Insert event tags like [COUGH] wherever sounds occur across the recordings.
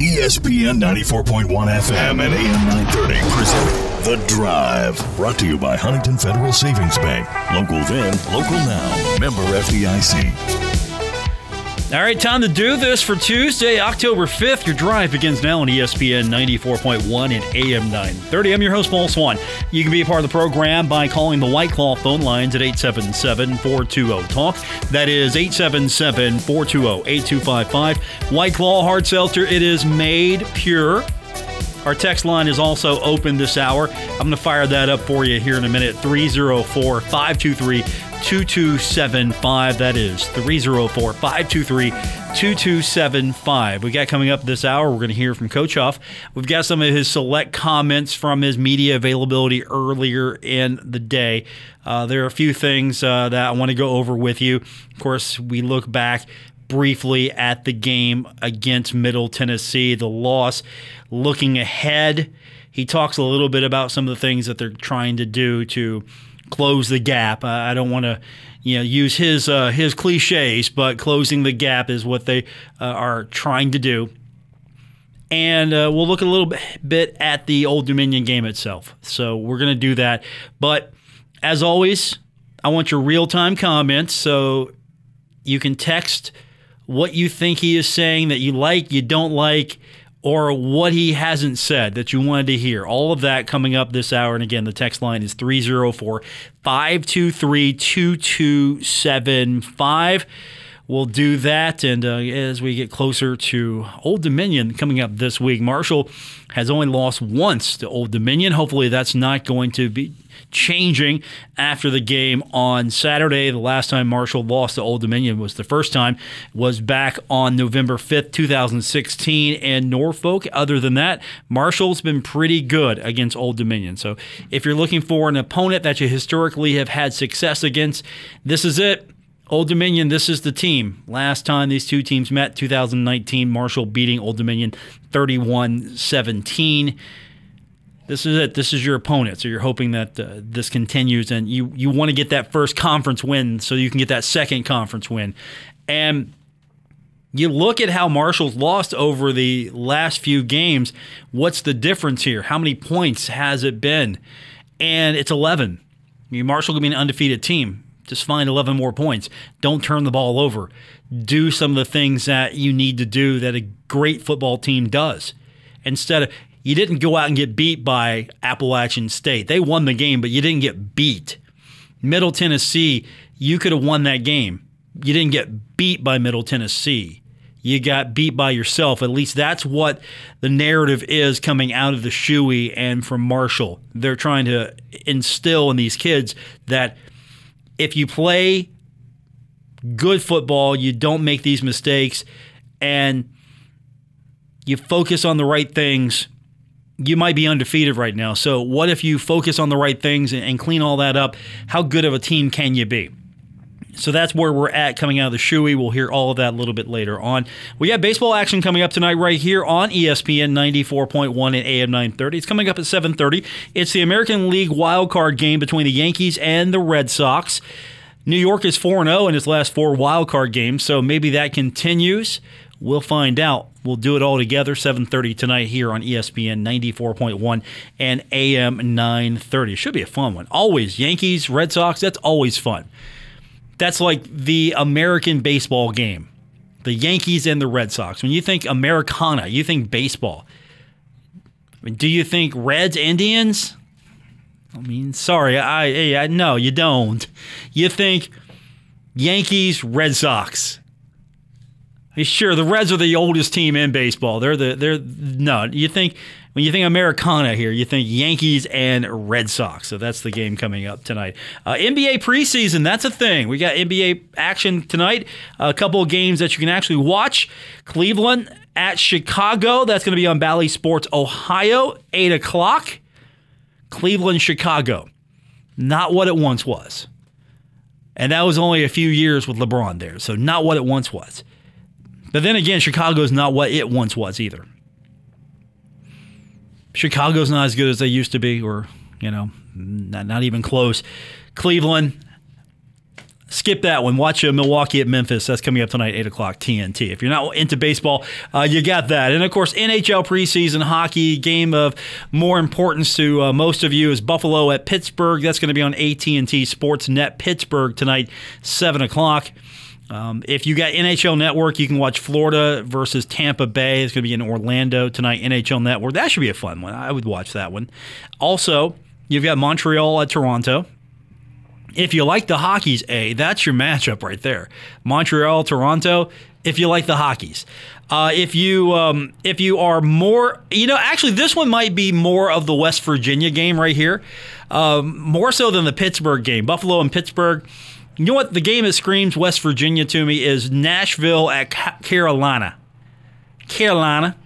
ESPN 94.1 FM and AM 930 present The Drive. Brought to you by Huntington Federal Savings Bank. Local then, local now. Member FDIC. All right, time to do this for Tuesday, October 5th. Your drive begins now on ESPN 94.1 and AM 930. I'm your host, Paul Swann. You can be a part of the program by calling the White Claw phone lines at 877 420 TALK. That is 877 420 8255. White Claw Hard Seltzer, it is made pure. Our text line is also open this hour. I'm going to fire that up for you here in a minute 304 523 2275. That is 304 523 2275. We got coming up this hour, we're going to hear from Coach Huff. We've got some of his select comments from his media availability earlier in the day. Uh, there are a few things uh, that I want to go over with you. Of course, we look back briefly at the game against Middle Tennessee, the loss. Looking ahead, he talks a little bit about some of the things that they're trying to do to close the gap. I don't want to, you know, use his uh, his cliches, but closing the gap is what they uh, are trying to do. And uh, we'll look a little bit at the Old Dominion game itself. So we're going to do that. But as always, I want your real time comments. So you can text what you think he is saying that you like, you don't like, or what he hasn't said that you wanted to hear. All of that coming up this hour. And again, the text line is 304 523 2275. We'll do that. And uh, as we get closer to Old Dominion coming up this week, Marshall has only lost once to Old Dominion. Hopefully, that's not going to be changing after the game on Saturday. The last time Marshall lost to Old Dominion was the first time was back on November 5th, 2016 in Norfolk. Other than that, Marshall's been pretty good against Old Dominion. So if you're looking for an opponent that you historically have had success against, this is it. Old Dominion, this is the team. Last time these two teams met, 2019, Marshall beating Old Dominion 31 17 this is it. This is your opponent. So you're hoping that uh, this continues, and you you want to get that first conference win so you can get that second conference win. And you look at how Marshall's lost over the last few games. What's the difference here? How many points has it been? And it's 11. I mean, Marshall could be an undefeated team. Just find 11 more points. Don't turn the ball over. Do some of the things that you need to do that a great football team does. Instead of you didn't go out and get beat by Appalachian State. They won the game, but you didn't get beat. Middle Tennessee, you could have won that game. You didn't get beat by Middle Tennessee. You got beat by yourself. At least that's what the narrative is coming out of the Shewey and from Marshall. They're trying to instill in these kids that if you play good football, you don't make these mistakes, and you focus on the right things you might be undefeated right now. So, what if you focus on the right things and, clean all that up? How good of a team can you be? So that's where we're at coming out of the Shewey. We'll hear all of that a little bit later on. We got baseball action coming up tonight right here on ESPN 94.1 and AM 930. It's coming up at 7:30. It's the American League wild card game between the Yankees and the Red Sox. New York is 4 0 in its last four wild card games, so maybe that continues. We'll find out. We'll do it all together 7:30 tonight here on ESPN 94.1 and AM 930. Should be a fun one. Always Yankees, Red Sox, that's always fun. That's like the American baseball game. The Yankees and the Red Sox. When you think Americana, you think baseball. I mean, do you think Reds, Indians? I mean, sorry, I, I no, you don't. You think Yankees, Red Sox. Sure, the Reds are the oldest team in baseball. They're the they're no. You think when you think Americana here, you think Yankees and Red Sox. So that's the game coming up tonight. Uh, NBA preseason, that's a thing. We got NBA action tonight. A couple of games that you can actually watch. Cleveland at Chicago. That's going to be on Bally Sports Ohio, eight o'clock. Cleveland, Chicago. Not what it once was. And that was only a few years with LeBron there. So not what it once was. But then again, Chicago's not what it once was either. Chicago's not as good as they used to be, or, you know, not, not even close. Cleveland, skip that one. Watch uh, Milwaukee at Memphis. That's coming up tonight, 8 o'clock TNT. If you're not into baseball, uh, you got that. And of course, NHL preseason hockey game of more importance to uh, most of you is Buffalo at Pittsburgh. That's going to be on AT&T Sportsnet Pittsburgh tonight, 7 o'clock. Um, if you got NHL Network, you can watch Florida versus Tampa Bay. It's going to be in Orlando tonight, NHL Network. That should be a fun one. I would watch that one. Also, you've got Montreal at Toronto. If you like the hockey's A, that's your matchup right there. Montreal, Toronto. If you like the hockeys, uh, if you um, if you are more, you know, actually this one might be more of the West Virginia game right here, um, more so than the Pittsburgh game. Buffalo and Pittsburgh. You know what? The game that screams West Virginia to me is Nashville at Carolina. Carolina.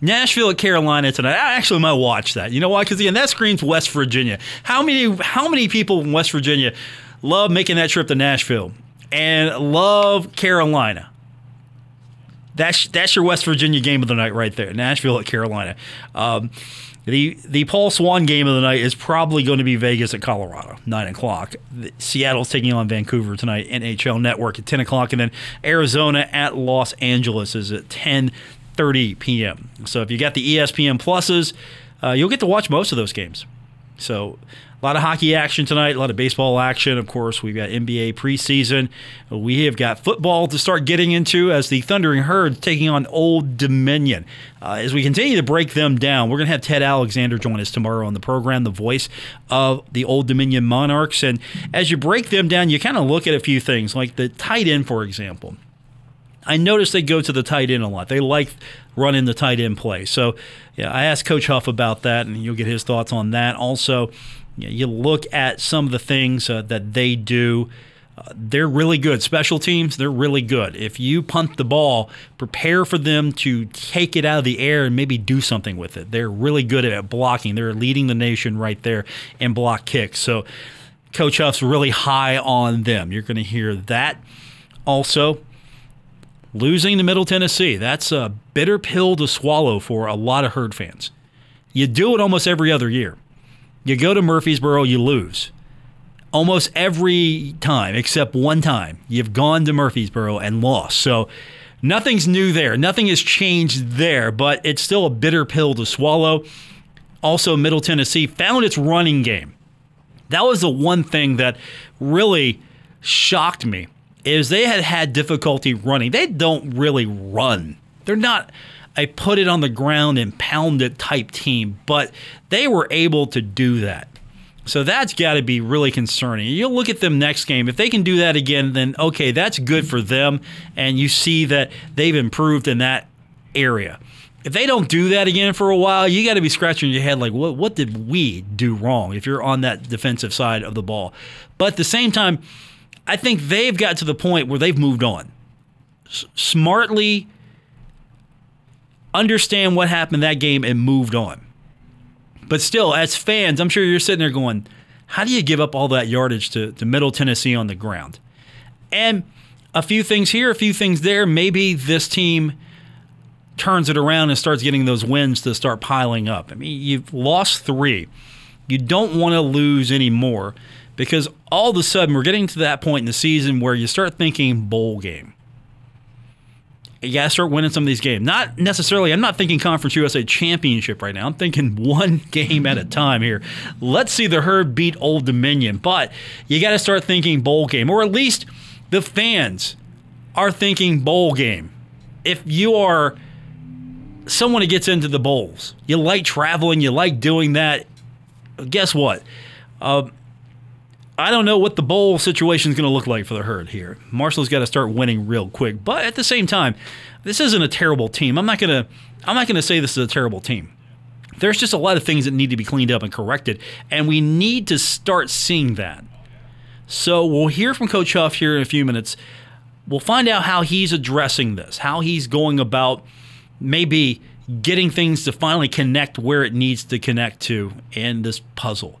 Nashville at Carolina tonight. I actually might watch that. You know why? Because again, that screams West Virginia. How many how many people in West Virginia love making that trip to Nashville and love Carolina? That's that's your West Virginia game of the night right there. Nashville at Carolina. Um, the the Paul Swann game of the night is probably going to be Vegas at Colorado, nine o'clock. Seattle's taking on Vancouver tonight. NHL Network at ten o'clock, and then Arizona at Los Angeles is at ten thirty p.m. So if you got the ESPN pluses, uh, you'll get to watch most of those games. So a lot of hockey action tonight, a lot of baseball action. Of course, we've got NBA preseason. We have got football to start getting into as the Thundering Herd taking on Old Dominion. Uh, as we continue to break them down, we're going to have Ted Alexander join us tomorrow on the program, the voice of the Old Dominion Monarchs. And as you break them down, you kind of look at a few things, like the tight end, for example. I notice they go to the tight end a lot. They like running the tight end play. So, yeah, I asked Coach Huff about that, and you'll get his thoughts on that. Also, you, know, you look at some of the things uh, that they do. Uh, they're really good. Special teams, they're really good. If you punt the ball, prepare for them to take it out of the air and maybe do something with it. They're really good at blocking. They're leading the nation right there in block kicks. So, Coach Huff's really high on them. You're going to hear that. Also, losing to Middle Tennessee, that's a bitter pill to swallow for a lot of Herd fans. You do it almost every other year. You go to Murfreesboro, you lose. Almost every time, except one time, you've gone to Murfreesboro and lost. So nothing's new there. Nothing has changed there, but it's still a bitter pill to swallow. Also, Middle Tennessee found its running game. That was the one thing that really shocked me is they had had difficulty running. They don't really run. They're not a put it on the ground and pound it type team, but they were able to do that. So that's got to be really concerning. You'll look at them next game. If they can do that again, then okay, that's good for them. And you see that they've improved in that area. If they don't do that again for a while, you got to be scratching your head like, what, what did we do wrong if you're on that defensive side of the ball? But at the same time, I think they've got to the point where they've moved on. S- smartly understand what happened in that game and moved on. But still, as fans, I'm sure you're sitting there going, how do you give up all that yardage to, to Middle Tennessee on the ground? And a few things here, a few things there. Maybe this team turns it around and starts getting those wins to start piling up. I mean, you've lost three. You don't want to lose anymore because all of a sudden we're getting to that point in the season where you start thinking bowl game you got to start winning some of these games. Not necessarily, I'm not thinking Conference USA championship right now. I'm thinking [LAUGHS] one game at a time here. Let's see the Herd beat Old Dominion, but you got to start thinking bowl game, or at least the fans are thinking bowl game. If you are someone who gets into the bowls, you like traveling, you like doing that, guess what? Uh, I don't know what the bowl situation is going to look like for the herd here. Marshall's got to start winning real quick, but at the same time, this isn't a terrible team. I'm not gonna I'm not gonna say this is a terrible team. There's just a lot of things that need to be cleaned up and corrected, and we need to start seeing that. So we'll hear from Coach Huff here in a few minutes. We'll find out how he's addressing this, how he's going about maybe getting things to finally connect where it needs to connect to in this puzzle.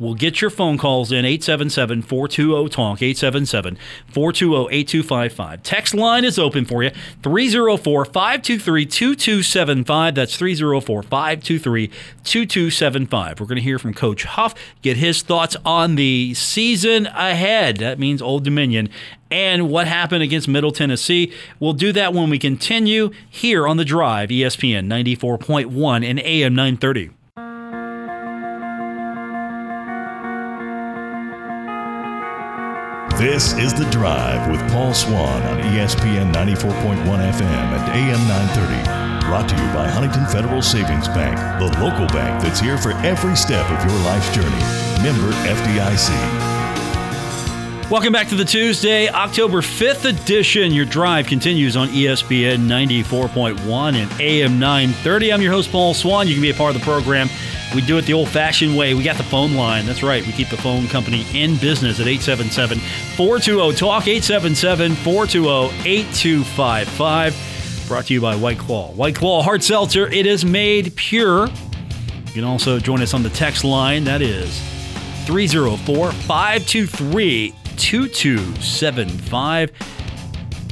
We'll get your phone calls in 877 420 TALK, 877 420 8255. Text line is open for you 304 523 2275. That's 304 523 2275. We're going to hear from Coach Huff, get his thoughts on the season ahead. That means Old Dominion and what happened against Middle Tennessee. We'll do that when we continue here on the drive, ESPN 94.1 and AM 930. This is The Drive with Paul Swann on ESPN 94.1 FM and AM 930. Brought to you by Huntington Federal Savings Bank, the local bank that's here for every step of your life's journey. Member FDIC. Welcome back to the Tuesday, October 5th edition. Your drive continues on ESPN 94.1 and AM 930. I'm your host, Paul Swann. You can be a part of the program we do it the old fashioned way. We got the phone line. That's right. We keep the phone company in business at 877 420 TALK, 877 420 8255. Brought to you by White Claw. White Claw Hard Seltzer. It is made pure. You can also join us on the text line. That is 304 523 2275.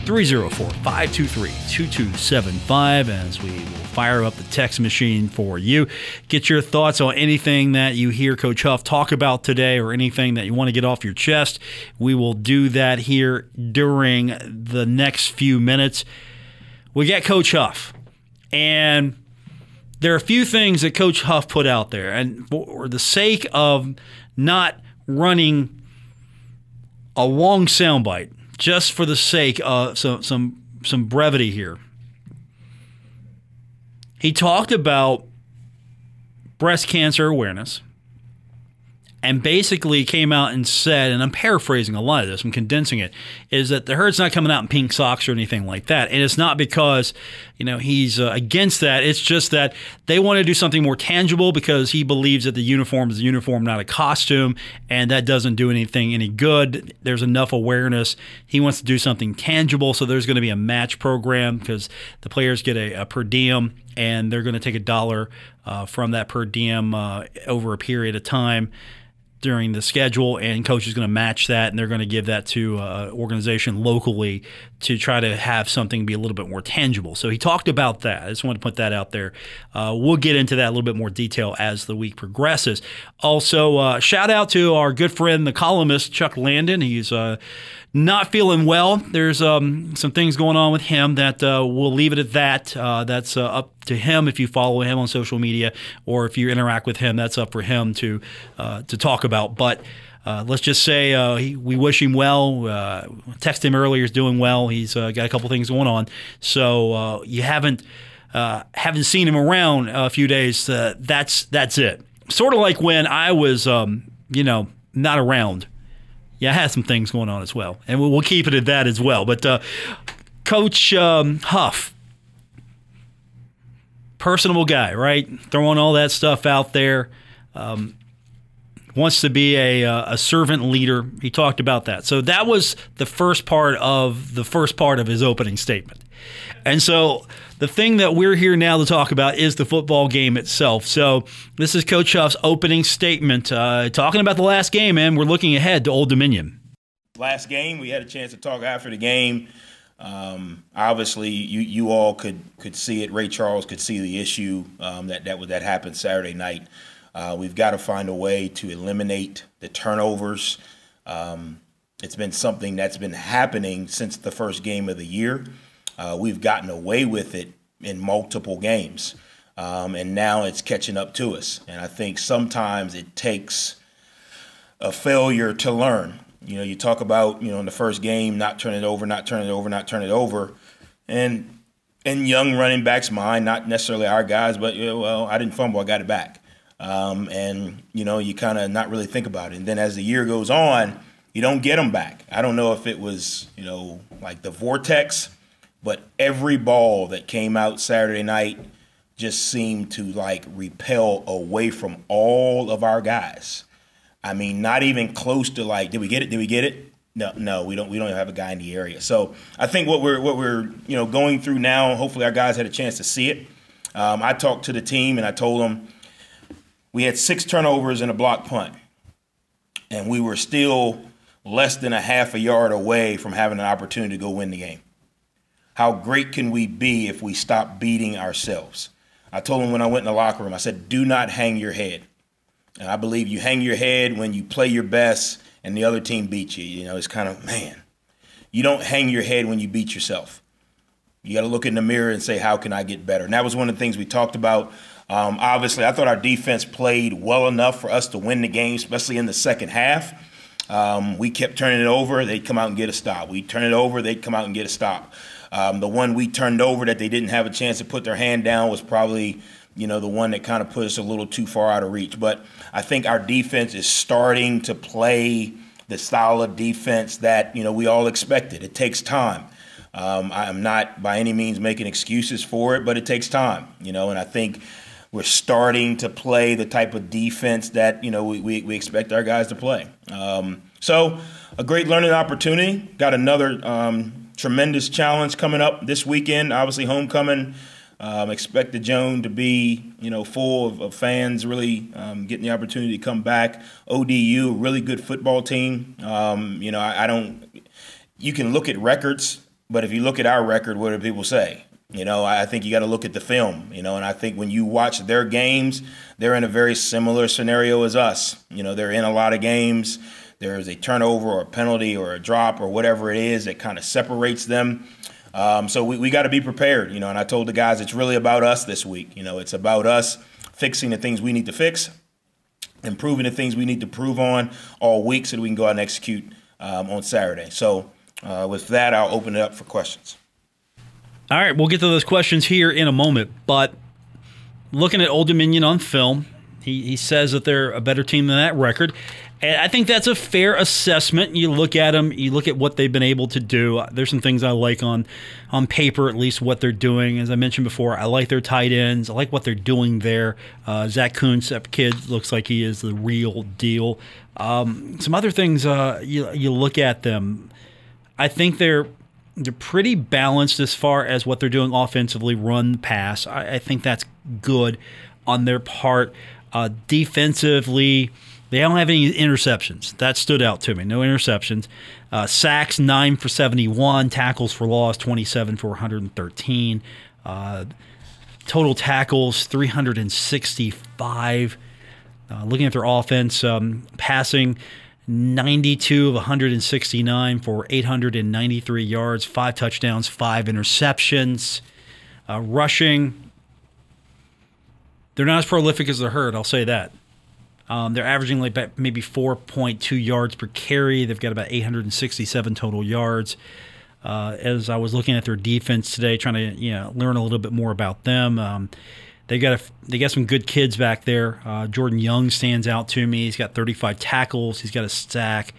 304 523 2275 as we will fire up the text machine for you. Get your thoughts on anything that you hear Coach Huff talk about today or anything that you want to get off your chest. We will do that here during the next few minutes. We get Coach Huff, and there are a few things that Coach Huff put out there, and for the sake of not running a long soundbite, just for the sake of some some some brevity here. He talked about breast cancer awareness and basically came out and said, and I'm paraphrasing a lot of this, I'm condensing it, is that the herd's not coming out in pink socks or anything like that. And it's not because, you know, he's uh, against that. It's just that they want to do something more tangible because he believes that the uniform is a uniform, not a costume, and that doesn't do anything any good. There's enough awareness. He wants to do something tangible, so there's going to be a match program because the players get a, a per diem and they're going to take a dollar uh, from that per diem uh, over a period of time during the schedule, and coach is going to match that, and they're going to give that to uh, organization locally to try to have something be a little bit more tangible. So he talked about that. I just wanted to put that out there. Uh, we'll get into that a little bit more detail as the week progresses. Also, uh, shout out to our good friend, the columnist Chuck Landon. He's uh, not feeling well. There's um, some things going on with him that uh, we'll leave it at that. Uh, that's uh, up to him if you follow him on social media or if you interact with him. That's up for him to uh, to talk about. But uh, let's just say uh, he, we wish him well. Uh, text him earlier; he's doing well. He's got a couple things going on. So you haven't haven't seen him around a few days. that's that's it. Sort of like when I was, um, you know, not around yeah, I had some things going on as well, and we'll, we'll keep it at that as well. But uh, Coach um, Huff, personable guy, right? Throwing all that stuff out there. Um, wants to be a, uh, a servant leader. He talked about that. So that was the first part of the first part of his opening statement. And so the thing that we're here now to talk about is the football game itself. So this is Coach Huff's opening statement, uh, talking about the last game, and we're looking ahead to Old Dominion. Last game, we had a chance to talk after the game. Um, obviously, you you all could could see it. Ray Charles could see the issue um, that that that happened Saturday night. Uh, we've got to find a way to eliminate the turnovers. Um, it's been something that's been happening since the first game of the year. Uh, we've gotten away with it in multiple games, um, and now it's catching up to us. And I think sometimes it takes a failure to learn. You know, you talk about you know in the first game not turning it over, not turning it over, not turning it over, and in young running backs' mind, not necessarily our guys, but you know, well, I didn't fumble, I got it back. Um, and you know, you kind of not really think about it. And then as the year goes on, you don't get them back. I don't know if it was you know like the vortex but every ball that came out Saturday night just seemed to like repel away from all of our guys. I mean, not even close to like, did we get it? Did we get it? No, no, we don't. We don't have a guy in the area. So I think what we're what we're you know going through now. Hopefully, our guys had a chance to see it. Um, I talked to the team and I told them we had six turnovers and a block punt. and we were still less than a half a yard away from having an opportunity to go win the game. How great can we be if we stop beating ourselves? I told him when I went in the locker room, I said, do not hang your head. And I believe you hang your head when you play your best and the other team beats you. You know, it's kind of, man, you don't hang your head when you beat yourself. You got to look in the mirror and say, how can I get better? And that was one of the things we talked about. Um, obviously, I thought our defense played well enough for us to win the game, especially in the second half. Um, we kept turning it over. They'd come out and get a stop. We'd turn it over. They'd come out and get a stop. Um, the one we turned over that they didn't have a chance to put their hand down was probably, you know, the one that kind of put us a little too far out of reach. But I think our defense is starting to play the style of defense that you know we all expected. It takes time. Um, I'm not by any means making excuses for it, but it takes time, you know. And I think we're starting to play the type of defense that you know we, we, we expect our guys to play. Um, so a great learning opportunity. Got another um, tremendous challenge coming up this weekend. Obviously, homecoming. Um, expect the Joan to be, you know, full of, of fans really um, getting the opportunity to come back. ODU, really good football team. Um, you know, I, I, don't. You can look at records, but if you look at our record, what do people say? You know, I think you got to look at the film. You know, and I think when you watch their games, they're in a very similar scenario as us. You know, they're in a lot of games there's a turnover or a penalty or a drop or whatever it is that kind of separates them. Um, so we, we got to be prepared, you know. And I told the guys it's really about us this week. You know, it's about us fixing the things we need to fix, improving the things we need to prove on all week, so that we can go out and execute um, on Saturday. So uh, with that, I'll open it up for questions. All right, we'll get to those questions here in a moment. But looking at Old Dominion on film, he, he says that they're a better team than that record. And I think that's a fair assessment. You look at them, you look at what they've been able to do. There's some things I like on on paper, at least what they're doing. As I mentioned before, I like their tight ends. I like what they're doing there. Uh, Zach Kuntz, that kid, looks like he is the real deal. Um, some other things uh, you you look at them. I think they're they're pretty balanced as far as what they're doing offensively, run, pass. I, I think that's good on their part. Uh, defensively they don't have any interceptions. That stood out to me. No interceptions. Uh, sacks, 9 for 71. Tackles for loss, 27 for 113. Uh, total tackles, 365. Uh, looking at their offense, um, passing 92 of 169 for 893 yards, five touchdowns, five interceptions. Uh, rushing, they're not as prolific as the herd, I'll say that. Um, they're averaging like maybe 4.2 yards per carry. They've got about 867 total yards. Uh, as I was looking at their defense today, trying to you know learn a little bit more about them. Um, they got a, they got some good kids back there. Uh, Jordan Young stands out to me. He's got 35 tackles. He's got a sack.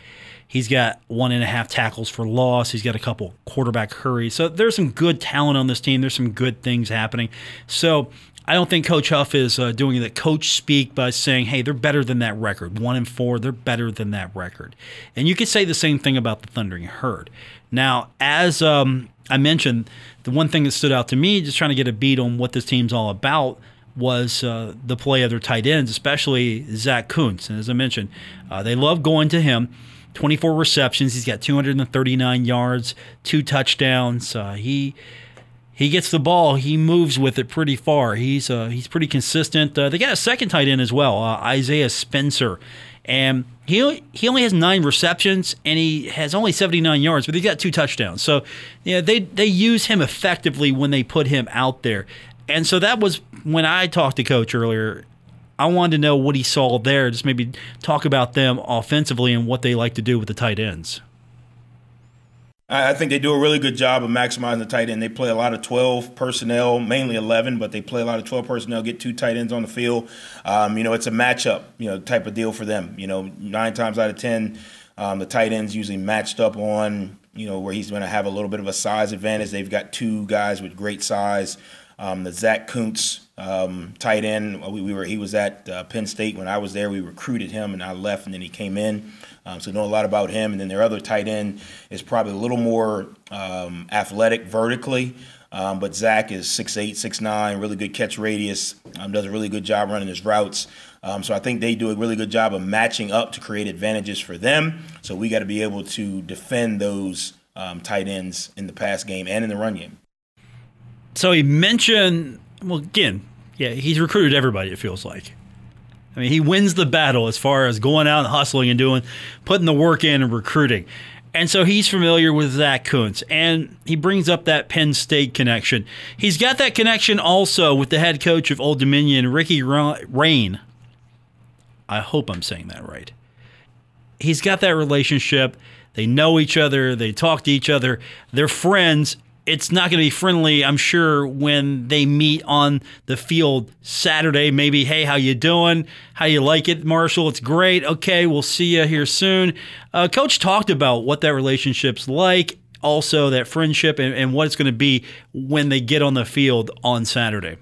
He's got one and a half tackles for loss. He's got a couple quarterback hurries. So there's some good talent on this team. There's some good things happening. So I don't think Coach Huff is uh, doing the coach speak by saying, "Hey, they're better than that record. One and four, they're better than that record." And you could say the same thing about the Thundering Herd. Now, as um, I mentioned, the one thing that stood out to me, just trying to get a beat on what this team's all about, was uh, the play of their tight ends, especially Zach Kuntz. And as I mentioned, uh, they love going to him. 24 receptions. He's got 239 yards, two touchdowns. Uh, he he gets the ball, he moves with it pretty far. He's uh, he's pretty consistent. Uh, they got a second tight end as well, uh, Isaiah Spencer, and he he only has nine receptions and he has only 79 yards, but he got two touchdowns. So yeah, they they use him effectively when they put him out there, and so that was when I talked to Coach earlier. I wanted to know what he saw there. Just maybe talk about them offensively and what they like to do with the tight ends. I think they do a really good job of maximizing the tight end. They play a lot of 12 personnel, mainly 11, but they play a lot of 12 personnel, get two tight ends on the field. Um, you know, it's a matchup, you know, type of deal for them. You know, nine times out of 10, um, the tight ends usually matched up on, you know, where he's going to have a little bit of a size advantage. They've got two guys with great size. Um, the Zach Kuntz um, tight end, we, we, were he was at uh, Penn State when I was there. We recruited him, and I left, and then he came in. Um, so know a lot about him. And then their other tight end is probably a little more um, athletic vertically. Um, but Zach is 6'8", 6'9", really good catch radius, um, does a really good job running his routes. Um, so I think they do a really good job of matching up to create advantages for them. So we got to be able to defend those um, tight ends in the pass game and in the run game. So he mentioned, well, again, yeah, he's recruited everybody. It feels like. I mean, he wins the battle as far as going out and hustling and doing, putting the work in and recruiting. And so he's familiar with Zach Kuntz, and he brings up that Penn State connection. He's got that connection also with the head coach of Old Dominion, Ricky Rahne. I hope I'm saying that right. He's got that relationship. They know each other, they talk to each other, they're friends, it's not going to be friendly i'm sure when they meet on the field saturday. Maybe hey how you doing? How you like it marshall? It's great. Okay we'll see you here soon. Uh, coach talked about what that relationship's like also that friendship and, and what it's going to be when they get on the field on saturday.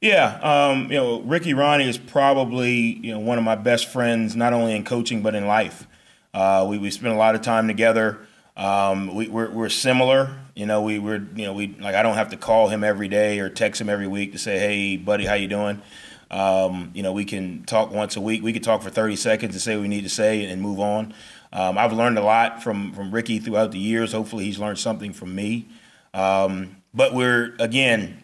Yeah, um, you know, Ricky Rahne is probably you know one of my best friends, not only in coaching but in life. Uh, we we spend a lot of time together. Um, we, we're, we're similar. You know, we were, you know, we like I don't have to call him every day or text him every week to say, "Hey, buddy, how you doing?" Um, you know, we can talk once a week. We could talk for 30 seconds and say what we need to say and move on. Um, I've learned a lot from from Ricky throughout the years. Hopefully, he's learned something from me. Um, but we're again,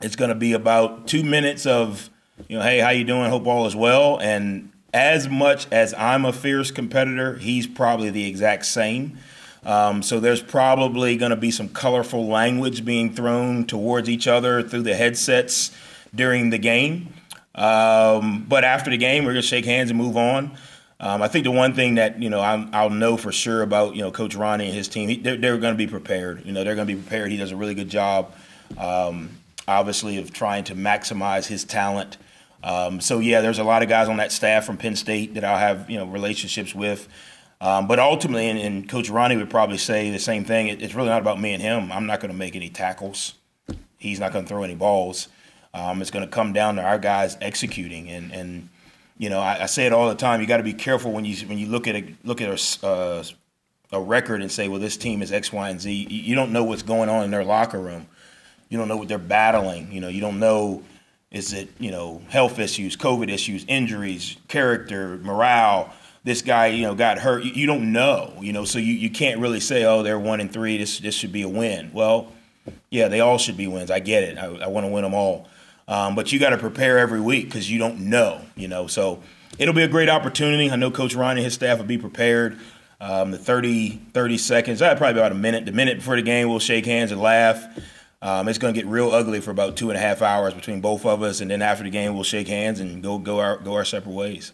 it's going to be about two minutes of, you know, hey, how you doing? Hope all is well. And as much as I'm a fierce competitor, he's probably the exact same. Um, so there's probably going to be some colorful language being thrown towards each other through the headsets during the game. Um, but after the game, we're going to shake hands and move on. Um, I think the one thing that you know i will know for sure about you know Coach Rahne and his team, he, they're, they're going to be prepared. You know they're going to be prepared. He does a really good job, um, obviously, of trying to maximize his talent. Um, so yeah, there's a lot of guys on that staff from Penn State that I'll have you know relationships with. Um, but ultimately, and, and, Coach Rahne would probably say the same thing. It, it's really not about me and him. I'm not going to make any tackles. He's not going to throw any balls. Um, it's going to come down to our guys executing. And, and you know, I, I say it all the time. You got to be careful when you when you look at a look at a, uh, a record and say, well, this team is X, Y, and Z. You, you don't know what's going on in their locker room. You don't know what they're battling. You know, you don't know is it you know health issues, COVID issues, injuries, character, morale this guy, you know, got hurt. You, you, don't know, you know, so you, you can't really say, oh, they're one and three. This this should be a win. Well, yeah, they all should be wins. I get it. I, I want to win them all, um, but you got to prepare every week because you don't know, you know. So it'll be a great opportunity. I know Coach Rahne and his staff will be prepared. Um, the 30, 30 seconds, uh, probably about a minute. The minute before the game, we'll shake hands and laugh. Um, it's going to get real ugly for about two and a half hours between both of us, and then after the game, we'll shake hands and go go our go our separate ways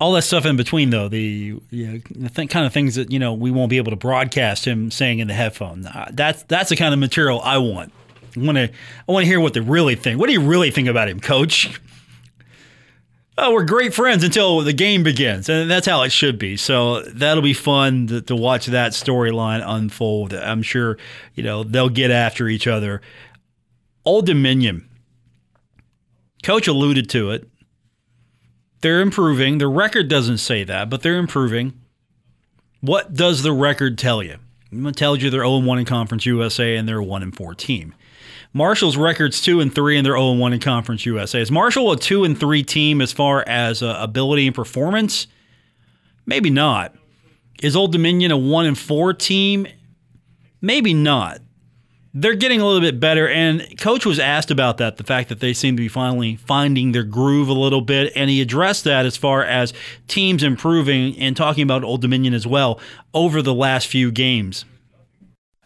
all that stuff in between, though, the, you know, the th- kind of things that you know we won't be able to broadcast him saying in the headphone. That's that's the kind of material I want. I want to I want to hear what they really think. What do you really think about him, Coach? Oh, we're great friends until the game begins, and that's how it should be. So that'll be fun to, to watch that storyline unfold. I'm sure you know they'll get after each other. Old Dominion. Coach alluded to it they're improving. The record doesn't say that, but they're improving. What does the record tell you? It tells you they're 0 1 in Conference USA and they're a 1 4 team. Marshall's record's 2 and 3 and they're 0 1 in Conference USA. Is Marshall a 2 and 3 team as far as uh, ability and performance? Maybe not. Is Old Dominion a 1 and 4 team? Maybe not they're getting a little bit better. And coach was asked about that, the fact that they seem to be finally finding their groove a little bit. And he addressed that as far as teams improving and talking about Old Dominion as well over the last few games.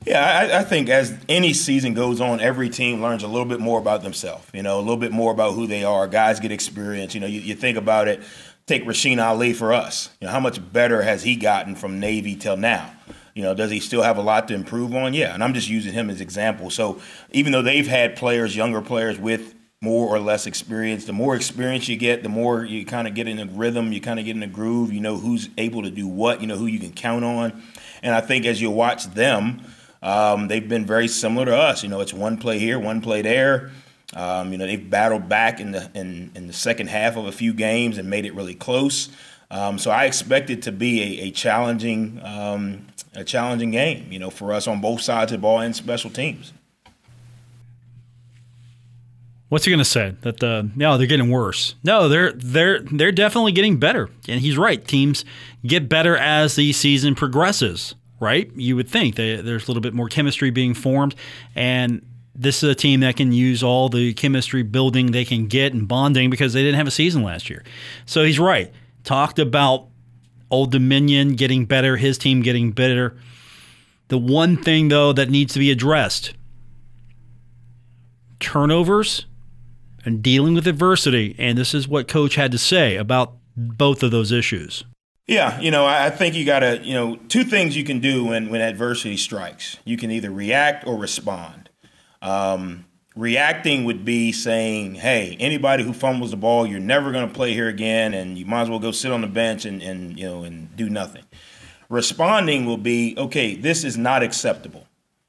Yeah, I, I, think as any season goes on, every team learns a little bit more about themselves. You know, a little bit more about who they are. Guys get experience. You know, you, you think about it. Take Rasheen Ali for us. You know, how much better has he gotten from Navy till now? You know, does he still have a lot to improve on? Yeah, and I'm just using him as example. So even though they've had players, younger players with more or less experience, the more experience you get, the more you kind of get in a rhythm, you kind of get in a groove. You know who's able to do what, you know who you can count on, and I think as you watch them, um, they've been very similar to us. You know, it's one play here, one play there. Um, you know, they've battled back in the in, in the second half of a few games and made it really close. Um, so I expect it to be a, a challenging, um, a challenging game, you know, for us on both sides of the ball and special teams. What's he going to say? That the no, they're getting worse. No, they're they're they're definitely getting better, and he's right. Teams get better as the season progresses. Right? You would think they, there's a little bit more chemistry being formed, and this is a team that can use all the chemistry building they can get and bonding because they didn't have a season last year. So he's right. Talked about Old Dominion getting better, his team getting better. The one thing though that needs to be addressed turnovers and dealing with adversity. And this is what coach had to say about both of those issues. Yeah, you know, I think you got to, you know, two things you can do when, when adversity strikes. You can either react or respond. Um, reacting would be saying, hey, anybody who fumbles the ball, you're never going to play here again, and you might as well go sit on the bench and, and, you know, and do nothing. Responding will be, okay, this is not acceptable.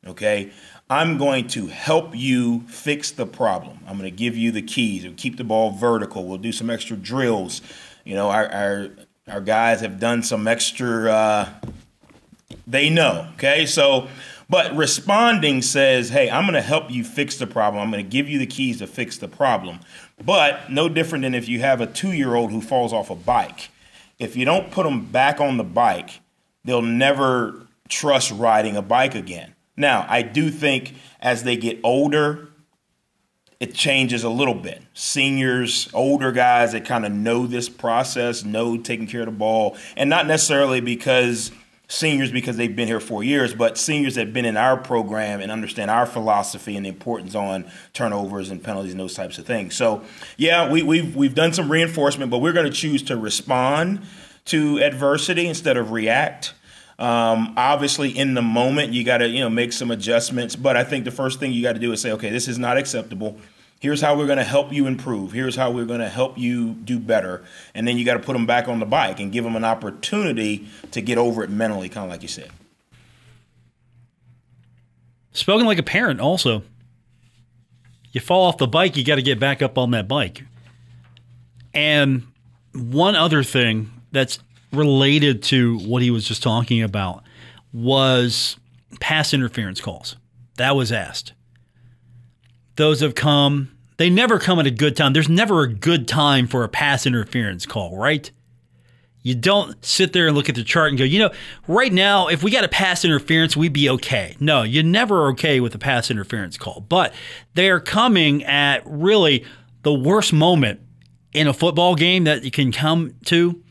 Okay. I'm going to help you fix the problem. I'm going to give you the keys. We'll keep the ball vertical. We'll do some extra drills. You know, our our, our guys have done some extra. Uh, they know. Okay, so. But responding says, hey, I'm going to help you fix the problem. I'm going to give you the keys to fix the problem. But no different than if you have a two year old who falls off a bike. If you don't put them back on the bike, they'll never trust riding a bike again. Now, I do think as they get older, it changes a little bit. Seniors, older guys that kind of know this process, know taking care of the ball, and not necessarily because seniors because they've been here four years, but seniors that have been in our program and understand our philosophy and the importance on turnovers and penalties and those types of things. So, yeah, we, we've we've done some reinforcement, but we're going to choose to respond to adversity instead of react. Um, obviously, in the moment, you got to you know make some adjustments. But I think the first thing you got to do is say, okay, this is not acceptable. Here's how we're going to help you improve. Here's how we're going to help you do better. And then you got to put them back on the bike and give them an opportunity to get over it mentally, kind of like you said. Spoken like a parent, also. You fall off the bike, you got to get back up on that bike. And one other thing that's related to what he was just talking about was pass interference calls. That was asked. Those have come, they never come at a good time. There's never a good time for a pass interference call, right? You don't sit there and look at the chart and go, you know, right now, if we got a pass interference, we'd be okay. No, you're never okay with a pass interference call. But they're coming at really the worst moment in a football game that you can come to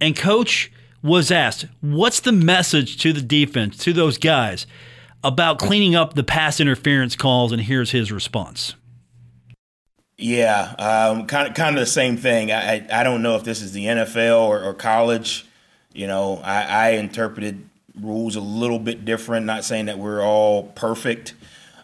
and coach was asked, What's the message to the defense, to those guys, about cleaning up the pass interference calls? And here's his response. Yeah, um, kind of, kind of the same thing. I, I don't know if this is the NFL or, or college. You know, I, I, interpreted rules a little bit different. Not saying that we're all perfect,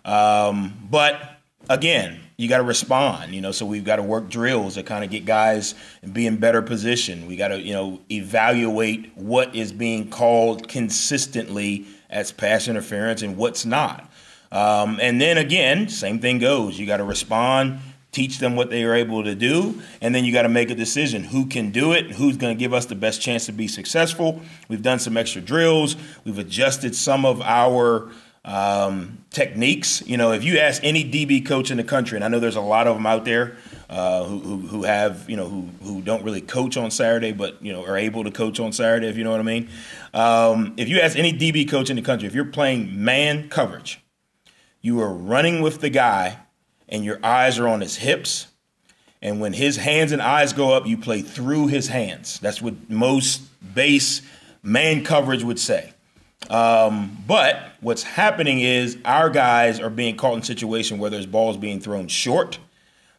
um, but again, you got to respond, you know. So we've got to work drills to kind of get guys be in better position. We got to, you know, evaluate what is being called consistently as pass interference and what's not. Um, and then again, same thing goes. You got to respond, teach them what they are able to do, and then you got to make a decision who can do it, who's going to give us the best chance to be successful. We've done some extra drills. We've adjusted some of our um, techniques. You know, if you ask any DB coach in the country, and I know there's a lot of them out there uh, who, who, who have you know who who don't really coach on Saturday, but you know are able to coach on Saturday, if you know what I mean. Um, if you ask any DB coach in the country, if you're playing man coverage, you are running with the guy, and your eyes are on his hips. And when his hands and eyes go up, you play through his hands. That's what most base man coverage would say. Um, but what's happening is our guys are being caught in situation where there's balls being thrown short,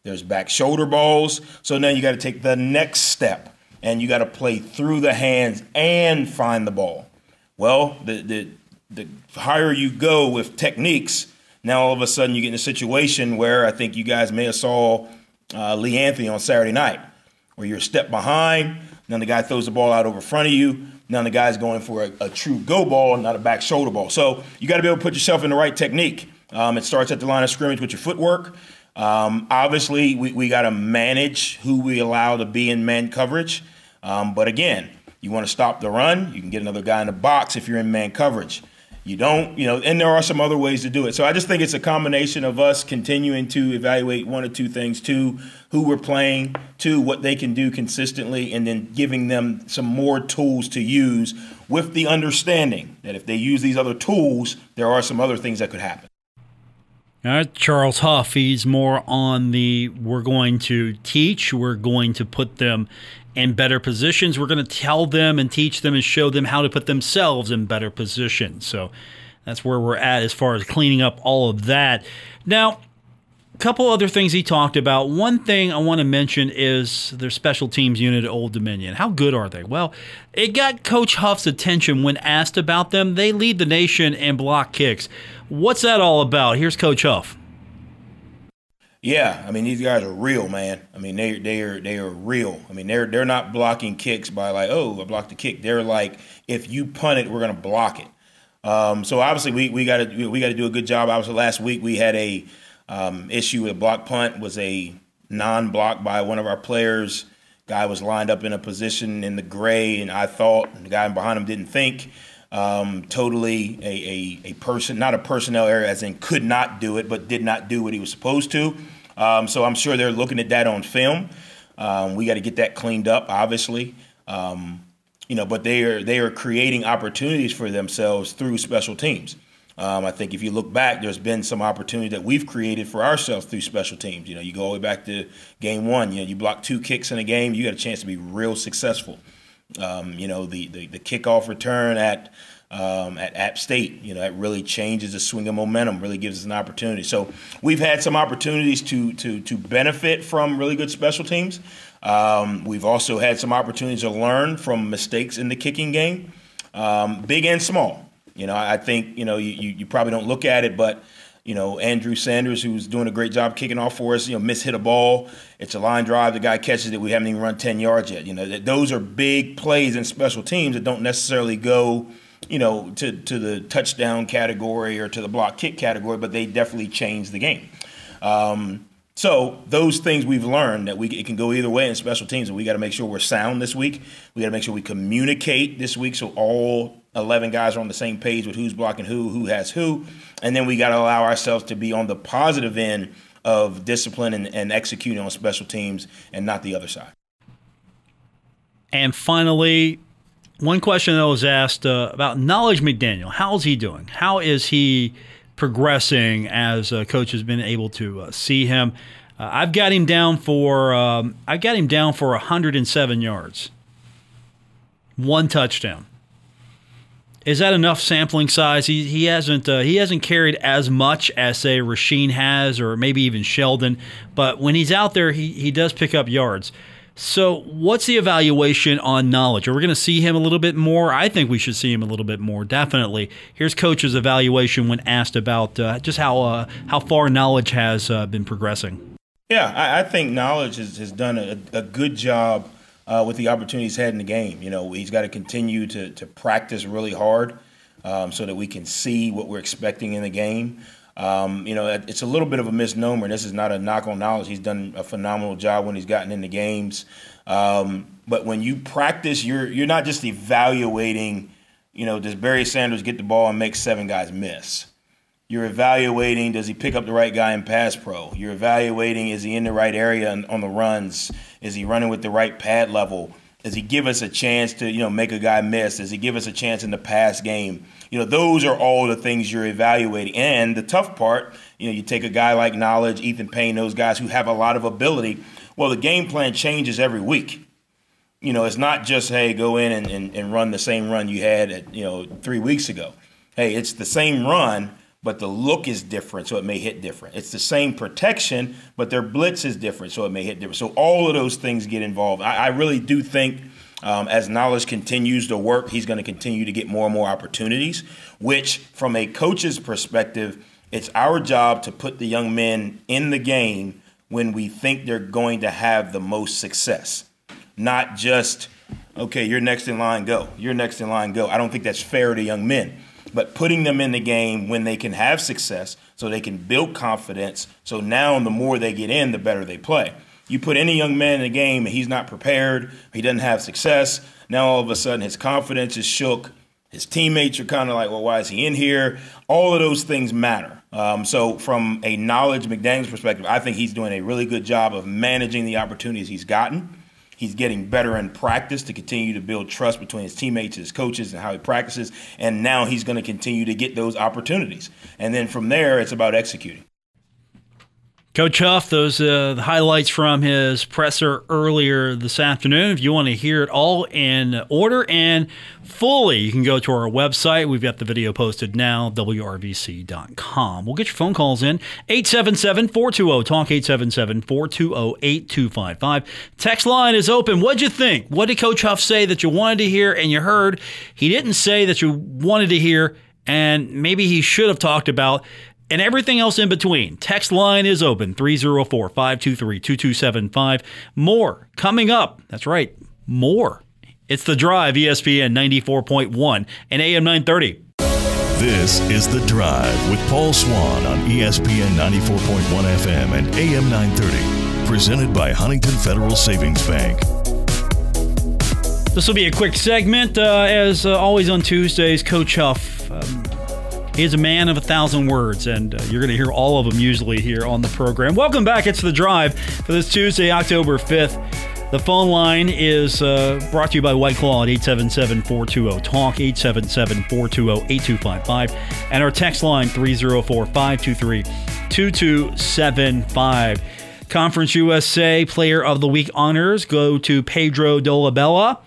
there's back shoulder balls. So now you got to take the next step and you got to play through the hands and find the ball. Well, the, the, the higher you go with techniques, now all of a sudden you get in a situation where I think you guys may have saw uh, Lee Anthony on Saturday night, where you're a step behind, then the guy throws the ball out over front of you, now the guy's going for a, a true go ball, not a back shoulder ball. So you got to be able to put yourself in the right technique. Um, it starts at the line of scrimmage with your footwork. Um, obviously, we, we got to manage who we allow to be in man coverage. Um, but again, you want to stop the run, you can get another guy in the box if you're in man coverage. You don't, you know, and there are some other ways to do it. So I just think it's a combination of us continuing to evaluate one or two things: two, who we're playing; two, what they can do consistently, and then giving them some more tools to use with the understanding that if they use these other tools, there are some other things that could happen. Right, Charles Huff, he's more on the we're going to teach, we're going to put them in better positions. We're going to tell them and teach them and show them how to put themselves in better positions. So that's where we're at as far as cleaning up all of that. Now, a couple other things he talked about. One thing I want to mention is their special teams unit at Old Dominion. How good are they? Well, it got Coach Huff's attention when asked about them. They lead the nation in block kicks. What's that all about? Here's Coach Huff. Yeah, I mean these guys are real, man. I mean they they are they are real. I mean they're they're not blocking kicks by like oh I blocked the kick. They're like if you punt it, we're gonna block it. Um, so obviously we we got to we got to do a good job. Obviously last week we had a um, issue with a block punt was a non-block by one of our players. Guy was lined up in a position in the gray, and I thought the guy behind him didn't think. Um, totally a, a, a, person, not a personnel error, as in could not do it, but did not do what he was supposed to. Um, so I'm sure they're looking at that on film. Um, we got to get that cleaned up, obviously. Um, you know, but they are they are creating opportunities for themselves through special teams. Um, I think if you look back, there's been some opportunity that we've created for ourselves through special teams. You know, you go all the way back to game one. You know, you block two kicks in a game, you got a chance to be real successful. Um, you know, the, the, the kickoff return at um, at App State, you know, that really changes the swing of momentum, really gives us an opportunity. So we've had some opportunities to to to benefit from really good special teams. Um, we've also had some opportunities to learn from mistakes in the kicking game, um, big and small. You know, I think you know you, you probably don't look at it, but you know, Andrew Sanders, who's doing a great job kicking off for us, you know, miss hit a ball. It's a line drive. The guy catches it. We haven't even run 10 yards yet. You know, those are big plays in special teams that don't necessarily go, you know, to, to the touchdown category or to the block kick category, but they definitely change the game. Um, so those things we've learned that we it can go either way in special teams, and we got to make sure we're sound this week. We got to make sure we communicate this week, so all 11 guys are on the same page with who's blocking who, who has who. And then we got to allow ourselves to be on the positive end of discipline and, and executing on special teams and not the other side. And finally, one question that was asked uh, about Knowledge McDaniel. How's he doing? How is he progressing as uh, coach has been able to uh, see him? Uh, I've got him down for um, I got him down for 107 yards, one touchdown. Is that enough sampling size? He, he hasn't uh, he hasn't carried as much as say Rasheen has, or maybe even Sheldon. But when he's out there, he he does pick up yards. So, what's the evaluation on knowledge? Are we going to see him a little bit more? I think we should see him a little bit more, definitely. Here's coach's evaluation when asked about uh, just how uh, how far knowledge has uh, been progressing. Yeah, I, I think knowledge has, has done a, a good job uh, with the opportunities he's had in the game. You know, he's got to continue to, to practice really hard um, so that we can see what we're expecting in the game. Um, you know, it's a little bit of a misnomer. This is not a knock on knowledge. He's done a phenomenal job when he's gotten into games. Um, but when you practice, you're you're not just evaluating. You know, does Barry Sanders get the ball and make seven guys miss? You're evaluating does he pick up the right guy in pass pro? You're evaluating is he in the right area on the runs? Is he running with the right pad level? Does he give us a chance to you know make a guy miss? Does he give us a chance in the pass game? You know those are all the things you're evaluating. And the tough part, you know, you take a guy like Knowledge, Ethan Payne, those guys who have a lot of ability. Well, the game plan changes every week you know, it's not just hey, go in and, and, and, run the same run you had at, you know three weeks ago. Hey, it's the same run, but the look is different, so it may hit different. It's the same protection, but their blitz is different, so it may hit different. So all of those things get involved. I, I really do think um, as knowledge continues to work, he's going to continue to get more and more opportunities, which, from a coach's perspective, it's our job to put the young men in the game when we think they're going to have the most success, not just, okay, you're next in line, go. You're next in line, go. I don't think that's fair to young men but putting them in the game when they can have success so they can build confidence. So now the more they get in, the better they play. You put any young man in the game and he's not prepared, he doesn't have success. Now all of a sudden his confidence is shook. His teammates are kind of like, well, why is he in here? All of those things matter. Um, so, from a knowledge McDaniel's perspective, I think he's doing a really good job of managing the opportunities he's gotten. He's getting better in practice to continue to build trust between his teammates, his coaches, and how he practices. And now he's going to continue to get those opportunities. And then from there, it's about executing. Coach Huff, those uh, the highlights from his presser earlier this afternoon. If you want to hear it all in order and fully, you can go to our website. We've got the video posted now, wrvc.com. We'll get your phone calls in 877 420 Talk 877 420 8255. Text line is open. What'd you think? What did Coach Huff say that you wanted to hear and you heard? He didn't say that you wanted to hear and maybe he should have talked about and everything else in between. Text line is open 304 523 2275. More coming up. That's right, more. It's The Drive, ESPN 94.1 and AM 930. This is The Drive with Paul Swann on ESPN 94.1 FM and AM 930. Presented by Huntington Federal Savings Bank. This will be a quick segment. Uh, as uh, always on Tuesdays, Coach Huff. Um, he is a man of a thousand words, and uh, you're going to hear all of them usually here on the program. Welcome back. It's The Drive for this Tuesday, October 5th. The phone line is uh, brought to you by White Claw at 877 420 TALK, 877 420 8255. And our text line 304 523 2275. Conference USA Player of the Week honors go to Pedro Dolabella.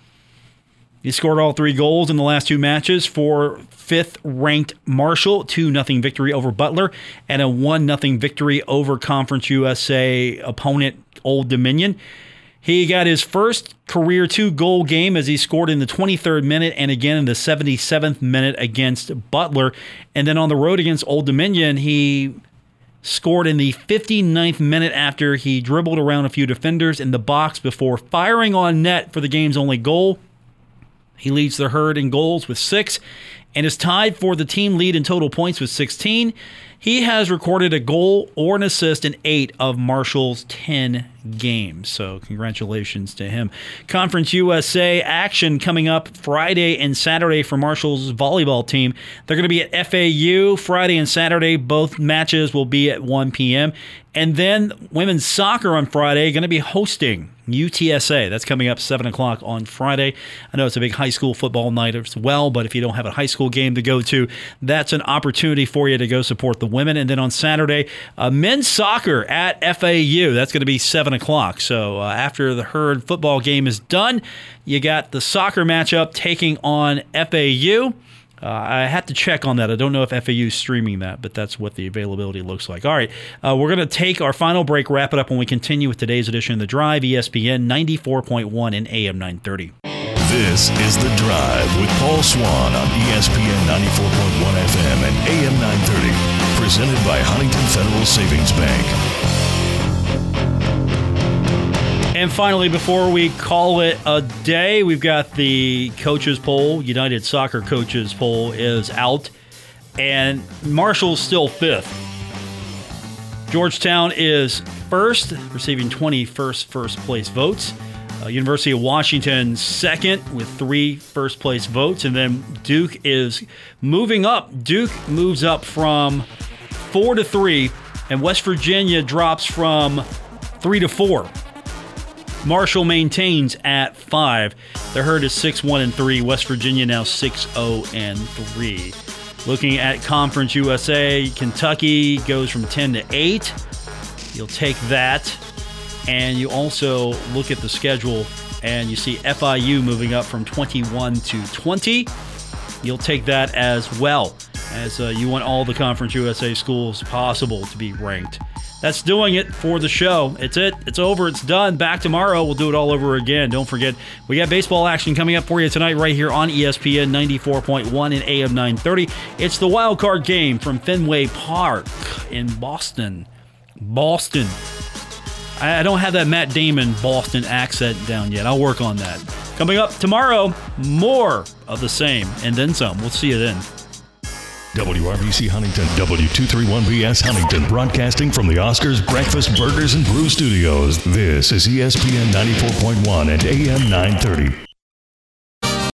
He scored all three goals in the last two matches for fifth ranked Marshall, 2 0 victory over Butler, and a 1 0 victory over Conference USA opponent Old Dominion. He got his first career two goal game as he scored in the 23rd minute and again in the 77th minute against Butler. And then on the road against Old Dominion, he scored in the 59th minute after he dribbled around a few defenders in the box before firing on net for the game's only goal. He leads the herd in goals with six and is tied for the team lead in total points with 16. He has recorded a goal or an assist in eight of Marshall's 10 games. So, congratulations to him. Conference USA action coming up Friday and Saturday for Marshall's volleyball team. They're going to be at FAU Friday and Saturday. Both matches will be at 1 p.m. And then women's soccer on Friday going to be hosting UTSA. That's coming up 7 o'clock on Friday. I know it's a big high school football night as well, but if you don't have a high school game to go to, that's an opportunity for you to go support the women. And then on Saturday, uh, men's soccer at FAU. That's going to be 7 o'clock. So uh, after the herd football game is done, you got the soccer matchup taking on FAU. Uh, I have to check on that. I don't know if FAU is streaming that, but that's what the availability looks like. All right, uh, we're going to take our final break, wrap it up when we continue with today's edition of The Drive, ESPN 94.1 and AM 930. This is The Drive with Paul Swann on ESPN 94.1 FM and AM 930. Presented by Huntington Federal Savings Bank. And finally, before we call it a day, we've got the coaches poll. United Soccer coaches poll is out, and Marshall's still fifth. Georgetown is first, receiving 21st first place votes. Uh, University of Washington second with three first place votes, and then Duke is moving up. Duke moves up from four to three, and West Virginia drops from three to four. Marshall maintains at five. The herd is 6 1 and 3. West Virginia now 6 0 and 3. Looking at Conference USA, Kentucky goes from 10 to 8. You'll take that. And you also look at the schedule and you see FIU moving up from 21 to 20. You'll take that as well, as uh, you want all the Conference USA schools possible to be ranked. That's doing it for the show. It's it. It's over. It's done. Back tomorrow. We'll do it all over again. Don't forget, we got baseball action coming up for you tonight, right here on ESPN 94.1 and AM 930. It's the wild card game from Fenway Park in Boston. Boston. I don't have that Matt Damon Boston accent down yet. I'll work on that. Coming up tomorrow, more of the same and then some. We'll see you then. WRVC Huntington, W231BS Huntington, broadcasting from the Oscars Breakfast Burgers and Brew Studios. This is ESPN 94.1 and AM 930.